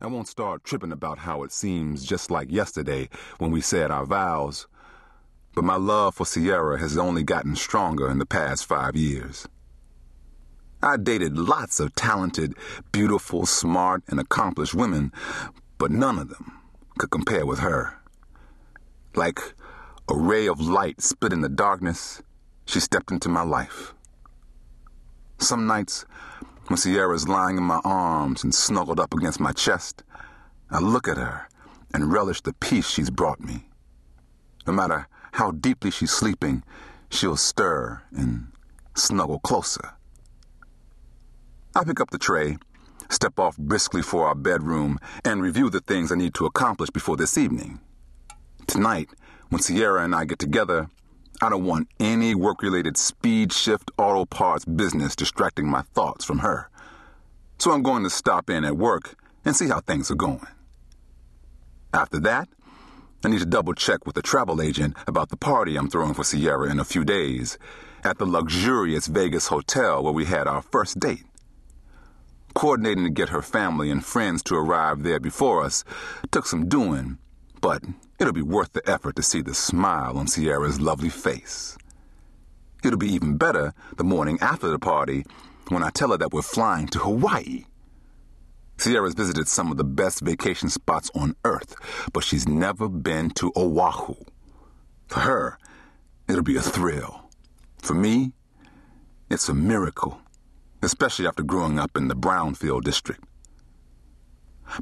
I won't start tripping about how it seems just like yesterday when we said our vows, but my love for Sierra has only gotten stronger in the past five years. I dated lots of talented, beautiful, smart, and accomplished women, but none of them could compare with her. Like a ray of light split in the darkness, she stepped into my life. Some nights, when Sierra's lying in my arms and snuggled up against my chest, I look at her and relish the peace she's brought me. No matter how deeply she's sleeping, she'll stir and snuggle closer. I pick up the tray, step off briskly for our bedroom, and review the things I need to accomplish before this evening. Tonight, when Sierra and I get together, I don't want any work related speed shift auto parts business distracting my thoughts from her. So I'm going to stop in at work and see how things are going. After that, I need to double check with the travel agent about the party I'm throwing for Sierra in a few days at the luxurious Vegas hotel where we had our first date. Coordinating to get her family and friends to arrive there before us took some doing, but it'll be worth the effort to see the smile on Sierra's lovely face. It'll be even better the morning after the party when I tell her that we're flying to Hawaii. Sierra's visited some of the best vacation spots on earth, but she's never been to Oahu. For her, it'll be a thrill. For me, it's a miracle, especially after growing up in the Brownfield district.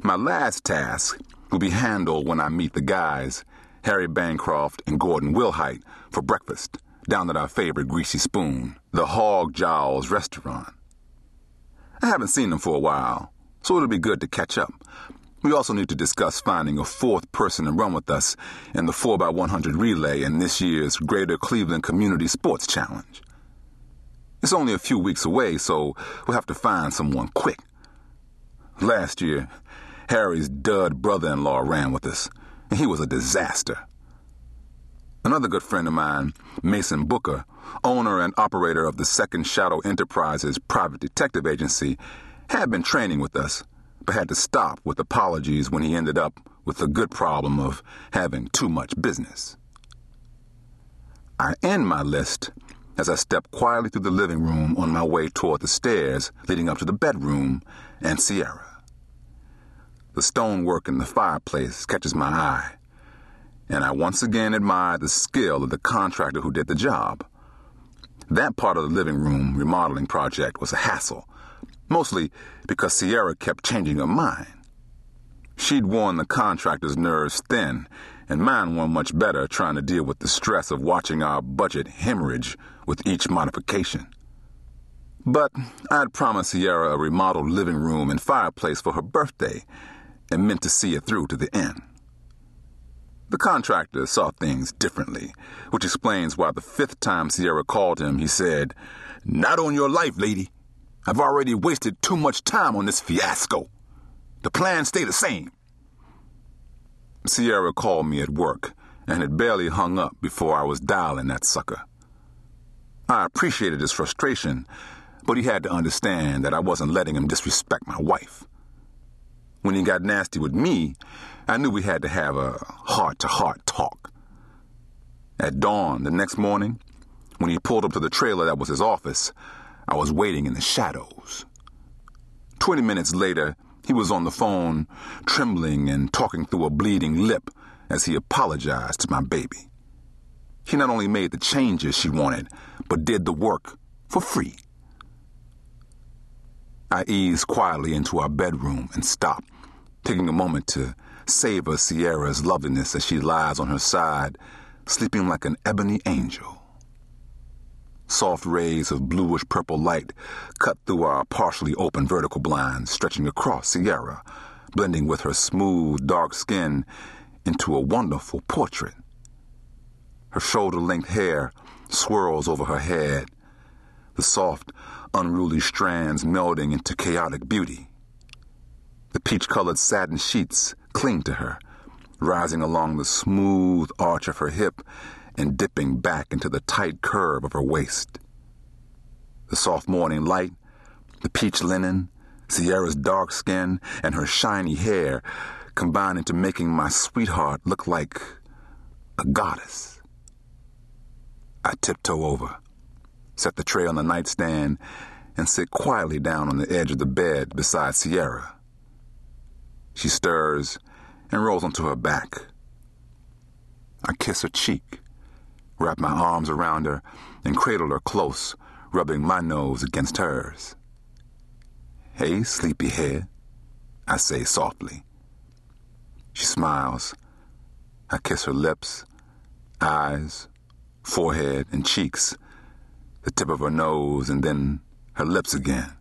My last task will be handled when I meet the guys, Harry Bancroft and Gordon Wilhite, for breakfast down at our favorite Greasy Spoon, the Hog Jowls restaurant. I haven't seen them for a while, so it'll be good to catch up. We also need to discuss finding a fourth person to run with us in the 4x100 relay in this year's Greater Cleveland Community Sports Challenge. It's only a few weeks away, so we'll have to find someone quick. Last year, Harry's dud brother in law ran with us, and he was a disaster. Another good friend of mine, Mason Booker, owner and operator of the Second Shadow Enterprises private detective agency, had been training with us, but had to stop with apologies when he ended up with the good problem of having too much business. I end my list as I step quietly through the living room on my way toward the stairs leading up to the bedroom and Sierra. The stonework in the fireplace catches my eye, and I once again admire the skill of the contractor who did the job. That part of the living room remodeling project was a hassle, mostly because Sierra kept changing her mind. She'd worn the contractor's nerves thin, and mine weren't much better trying to deal with the stress of watching our budget hemorrhage with each modification. But I'd promised Sierra a remodeled living room and fireplace for her birthday, and meant to see it through to the end. The contractor saw things differently, which explains why the fifth time Sierra called him, he said, Not on your life, lady. I've already wasted too much time on this fiasco. The plans stay the same. Sierra called me at work and had barely hung up before I was dialing that sucker. I appreciated his frustration, but he had to understand that I wasn't letting him disrespect my wife. When he got nasty with me, I knew we had to have a heart to heart talk. At dawn the next morning, when he pulled up to the trailer that was his office, I was waiting in the shadows. Twenty minutes later, he was on the phone, trembling and talking through a bleeding lip as he apologized to my baby. He not only made the changes she wanted, but did the work for free. I eased quietly into our bedroom and stopped taking a moment to savor Sierra's loveliness as she lies on her side, sleeping like an ebony angel. Soft rays of bluish purple light cut through our partially open vertical blinds, stretching across Sierra, blending with her smooth, dark skin into a wonderful portrait. Her shoulder length hair swirls over her head, the soft, unruly strands melding into chaotic beauty. The peach colored satin sheets cling to her, rising along the smooth arch of her hip and dipping back into the tight curve of her waist. The soft morning light, the peach linen, Sierra's dark skin and her shiny hair combined into making my sweetheart look like a goddess. I tiptoe over, set the tray on the nightstand, and sit quietly down on the edge of the bed beside Sierra. She stirs and rolls onto her back. I kiss her cheek, wrap my arms around her, and cradle her close, rubbing my nose against hers. Hey, sleepyhead, I say softly. She smiles. I kiss her lips, eyes, forehead, and cheeks, the tip of her nose, and then her lips again.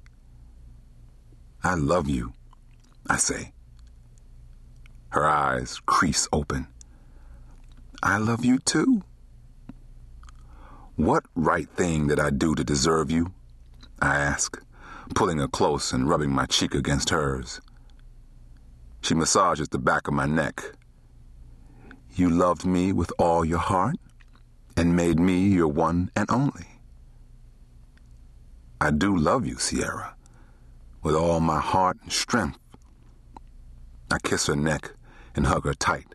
I love you, I say. Her eyes crease open. I love you too. What right thing did I do to deserve you? I ask, pulling her close and rubbing my cheek against hers. She massages the back of my neck. You loved me with all your heart and made me your one and only. I do love you, Sierra, with all my heart and strength. I kiss her neck and hug her tight.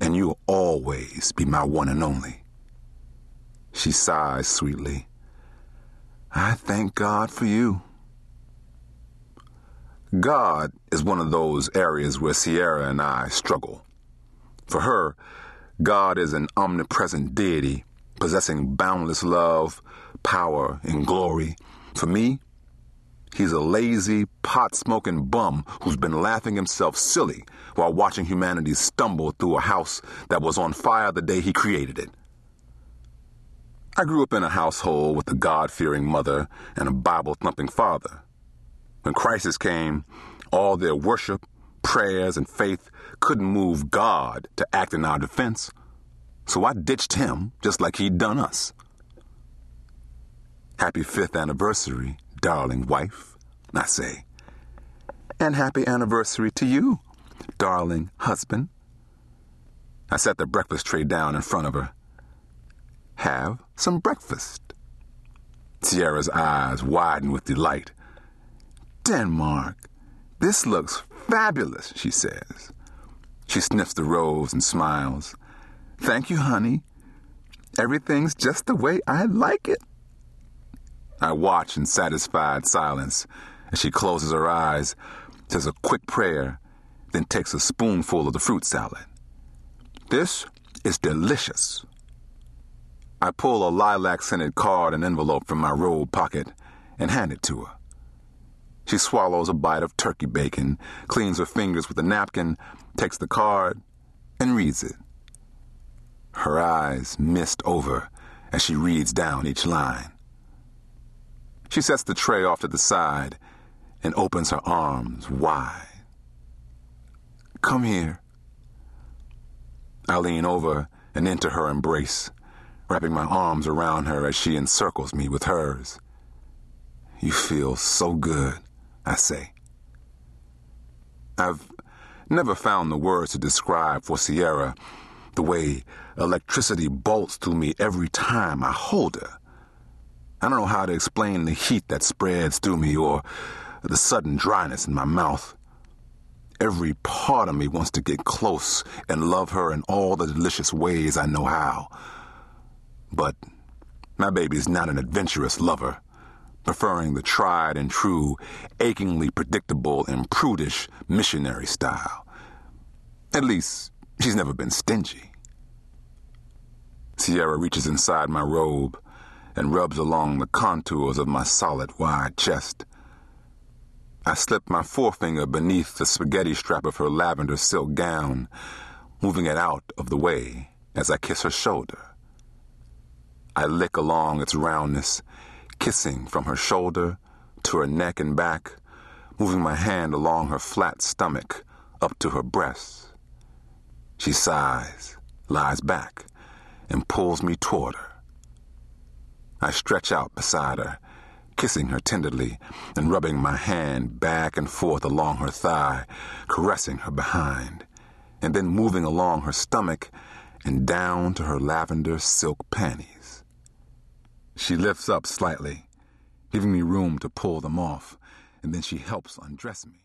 And you'll always be my one and only. She sighs sweetly. I thank God for you. God is one of those areas where Sierra and I struggle. For her, God is an omnipresent deity possessing boundless love, power, and glory. For me, he's a lazy, pot smoking bum who's been laughing himself silly while watching humanity stumble through a house that was on fire the day he created it. I grew up in a household with a God fearing mother and a Bible thumping father. When crisis came, all their worship, prayers, and faith couldn't move God to act in our defense. So I ditched him just like he'd done us. Happy fifth anniversary, darling wife, I say. And happy anniversary to you, darling husband. I set the breakfast tray down in front of her. Have some breakfast. Sierra's eyes widen with delight. Denmark, this looks fabulous, she says. She sniffs the rose and smiles. Thank you, honey. Everything's just the way I like it. I watch in satisfied silence as she closes her eyes, says a quick prayer, then takes a spoonful of the fruit salad. This is delicious. I pull a lilac scented card and envelope from my robe pocket and hand it to her. She swallows a bite of turkey bacon, cleans her fingers with a napkin, takes the card, and reads it. Her eyes mist over as she reads down each line. She sets the tray off to the side and opens her arms wide. Come here. I lean over and into her embrace, wrapping my arms around her as she encircles me with hers. You feel so good. I say. I've never found the words to describe for Sierra the way electricity bolts through me every time I hold her. I don't know how to explain the heat that spreads through me or the sudden dryness in my mouth. Every part of me wants to get close and love her in all the delicious ways I know how. But my baby's not an adventurous lover preferring the tried and true, achingly predictable and prudish missionary style. At least, she's never been stingy. Sierra reaches inside my robe and rubs along the contours of my solid, wide chest. I slip my forefinger beneath the spaghetti strap of her lavender silk gown, moving it out of the way as I kiss her shoulder. I lick along its roundness kissing from her shoulder to her neck and back, moving my hand along her flat stomach up to her breasts. She sighs, lies back, and pulls me toward her. I stretch out beside her, kissing her tenderly and rubbing my hand back and forth along her thigh, caressing her behind, and then moving along her stomach and down to her lavender silk panties. She lifts up slightly, giving me room to pull them off, and then she helps undress me.